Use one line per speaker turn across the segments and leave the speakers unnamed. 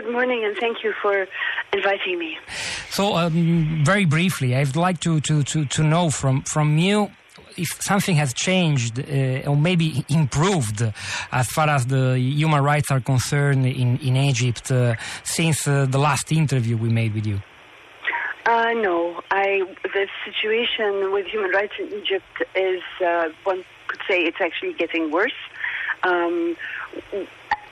good morning, and thank you for inviting me.
So, um, very briefly, I'd like to, to, to, to know from, from you if something has changed uh, or maybe improved as far as the human rights are concerned in, in Egypt uh, since uh, the last interview we made with you.
Uh, no, I the situation with human rights in Egypt is uh, one could say it's actually getting worse. Um,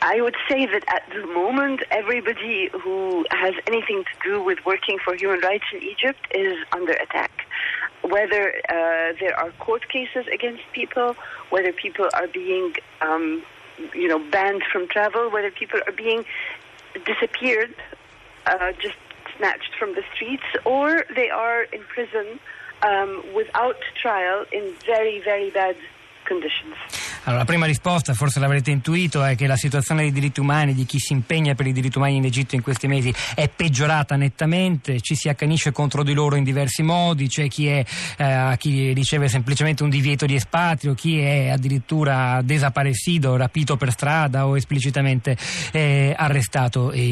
I would say that at the moment, everybody who has anything to do with working for human rights in Egypt is under attack. Whether uh, there are court cases against people, whether people are being, um, you know, banned from travel, whether people are being disappeared, uh, just snatched from the streets, or they are in prison um, without trial in very, very bad.
Allora, la prima risposta, forse l'avrete intuito, è che la situazione dei diritti umani, di chi si impegna per i diritti umani in Egitto in questi mesi è peggiorata nettamente, ci si accanisce contro di loro in diversi modi, c'è chi, eh, chi riceve semplicemente un divieto di espatrio, chi è addirittura desaparecido, rapito per strada o esplicitamente eh, arrestato e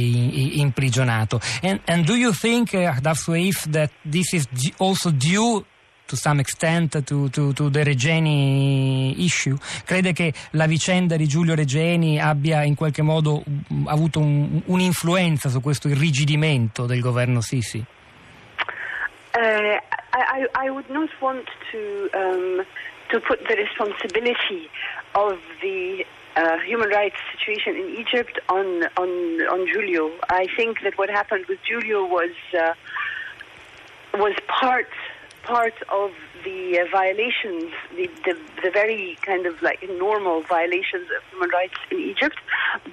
imprigionato. And, and do you think, uh, Daf that this is also due to some extent to, to, to the Regeni issue? Crede che la vicenda di Giulio Regeni abbia in qualche modo mm, avuto un, un'influenza su questo irrigidimento del governo Sisi?
Uh, I, I, would not want to, um, to put the responsibility of the uh, human rights situation in Egypt on, on, on Giulio. I think that what happened with Giulio was, uh, was part part of the uh, violations, the, the, the very kind of like normal violations of human rights in Egypt.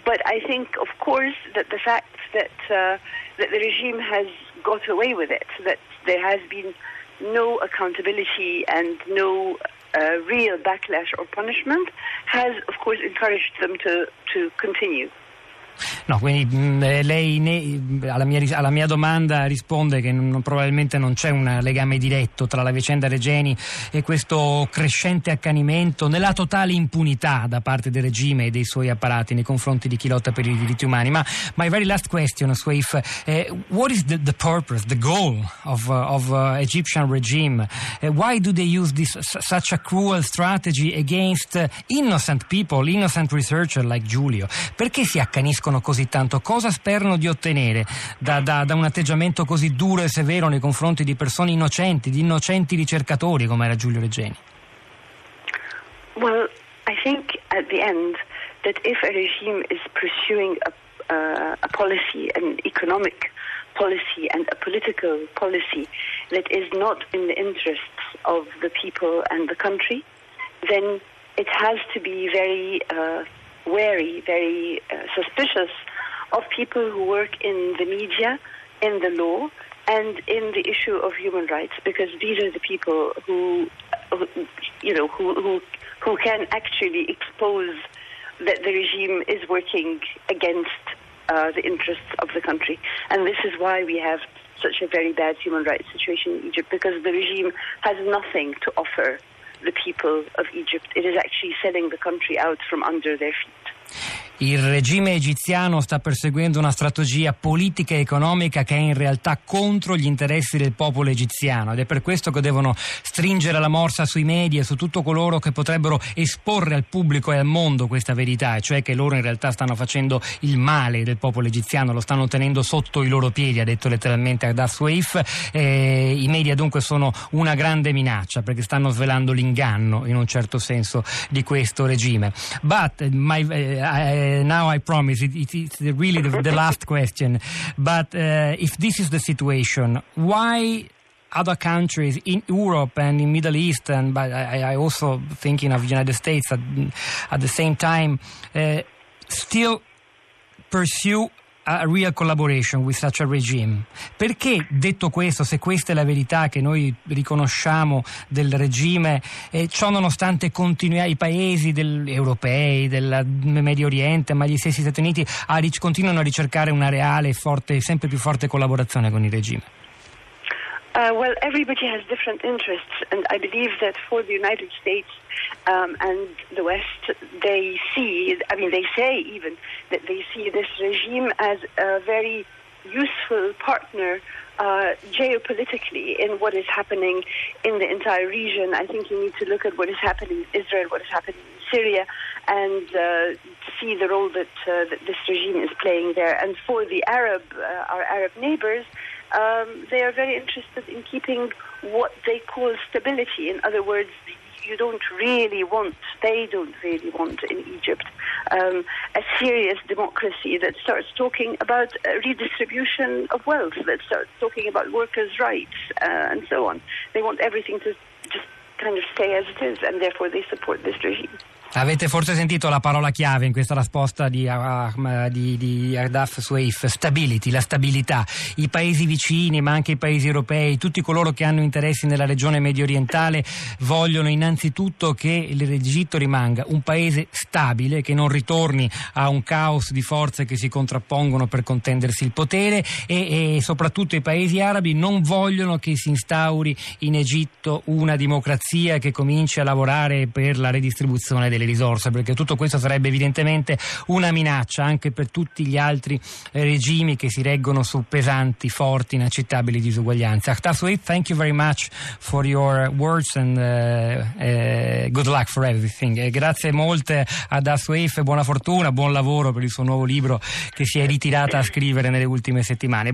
But I think, of course, that the fact that uh, that the regime has got away with it, that there has been no accountability and no uh, real backlash or punishment, has of course encouraged them to to continue.
No, quindi mh, mm, eh, lei ne, alla, mia, alla, mia, domanda risponde che non, probabilmente non c'è un legame diretto tra la vicenda Regeni e questo crescente accanimento nella totale impunità da parte del regime e dei suoi apparati nei confronti di chi lotta per i diritti umani. Ma my very last question, Swaif, uh, what is the, the, purpose, the goal of, uh, of uh, Egyptian regime? Uh, why do they use this, such a cruel strategy against uh, innocent people, innocent researchers like Giulio? Perché si accaniscono crescono così tanto? Cosa sperano di ottenere da, da, da un atteggiamento così duro e severo nei confronti di persone innocenti, di innocenti ricercatori come era Giulio Reggeni?
Well, I think at the end that if a regime is pursuing a, uh, a policy, an economic policy and a political policy that is not in the interests of the people and the country, then it has to be very uh, wary, very uh, suspicious of people who work in the media, in the law, and in the issue of human rights, because these are the people who, who you know, who, who who can actually expose that the regime is working against uh, the interests of the country, and this is why we have such a very bad human rights situation in Egypt, because the regime has nothing to offer the people of Egypt. It is actually selling the country out from under their feet.
Il regime egiziano sta perseguendo una strategia politica e economica che è in realtà contro gli interessi del popolo egiziano ed è per questo che devono stringere la morsa sui media su tutto coloro che potrebbero esporre al pubblico e al mondo questa verità, cioè che loro in realtà stanno facendo il male del popolo egiziano, lo stanno tenendo sotto i loro piedi, ha detto letteralmente Adaf Swaif. Eh, I media dunque sono una grande minaccia perché stanno svelando l'inganno in un certo senso di questo regime. But my, uh, Uh, now I promise it, it, it's really the, the last question. But uh, if this is the situation, why other countries in Europe and in Middle East, and but I, I also thinking of United States at, at the same time, uh, still pursue a real collaboration with such a regime. Perché, detto questo, se questa è la verità che noi riconosciamo del regime, eh, ciò nonostante continua, i paesi del, europei, del Medio Oriente, ma gli stessi Stati Uniti a, continuano a ricercare una reale, forte, sempre più forte collaborazione con il regime?
Uh, well, everybody has different interests, and I believe that for the United States um, and the West, they see, I mean, they say even that they see this regime as a very useful partner uh, geopolitically in what is happening in the entire region. I think you need to look at what is happening in Israel, what is happening in Syria, and uh, see the role that, uh, that this regime is playing there. And for the Arab, uh, our Arab neighbors, um, they are very interested in keeping what they call stability. In other words, you don't really want, they don't really want in Egypt um, a serious democracy that starts talking about redistribution of wealth, that starts talking about workers' rights, uh, and so on. They want everything to just kind of stay as it is, and therefore they support this regime.
Avete forse sentito la parola chiave in questa risposta di, uh, di, di Ardaf Sueif, stability, la stabilità. I paesi vicini, ma anche i paesi europei, tutti coloro che hanno interessi nella regione medio orientale vogliono innanzitutto che l'Egitto rimanga un paese stabile, che non ritorni a un caos di forze che si contrappongono per contendersi il potere e, e soprattutto i paesi arabi non vogliono che si instauri in Egitto una democrazia che cominci a lavorare per la redistribuzione delle delle risorse, perché tutto questo sarebbe evidentemente una minaccia anche per tutti gli altri eh, regimi che si reggono su pesanti, forti, inaccettabili disuguaglianze. Akhtar thank you very much for your words and uh, uh, good luck for everything. Eh, grazie molte ad Asweif, buona fortuna, buon lavoro per il suo nuovo libro che si è ritirata a scrivere nelle ultime settimane.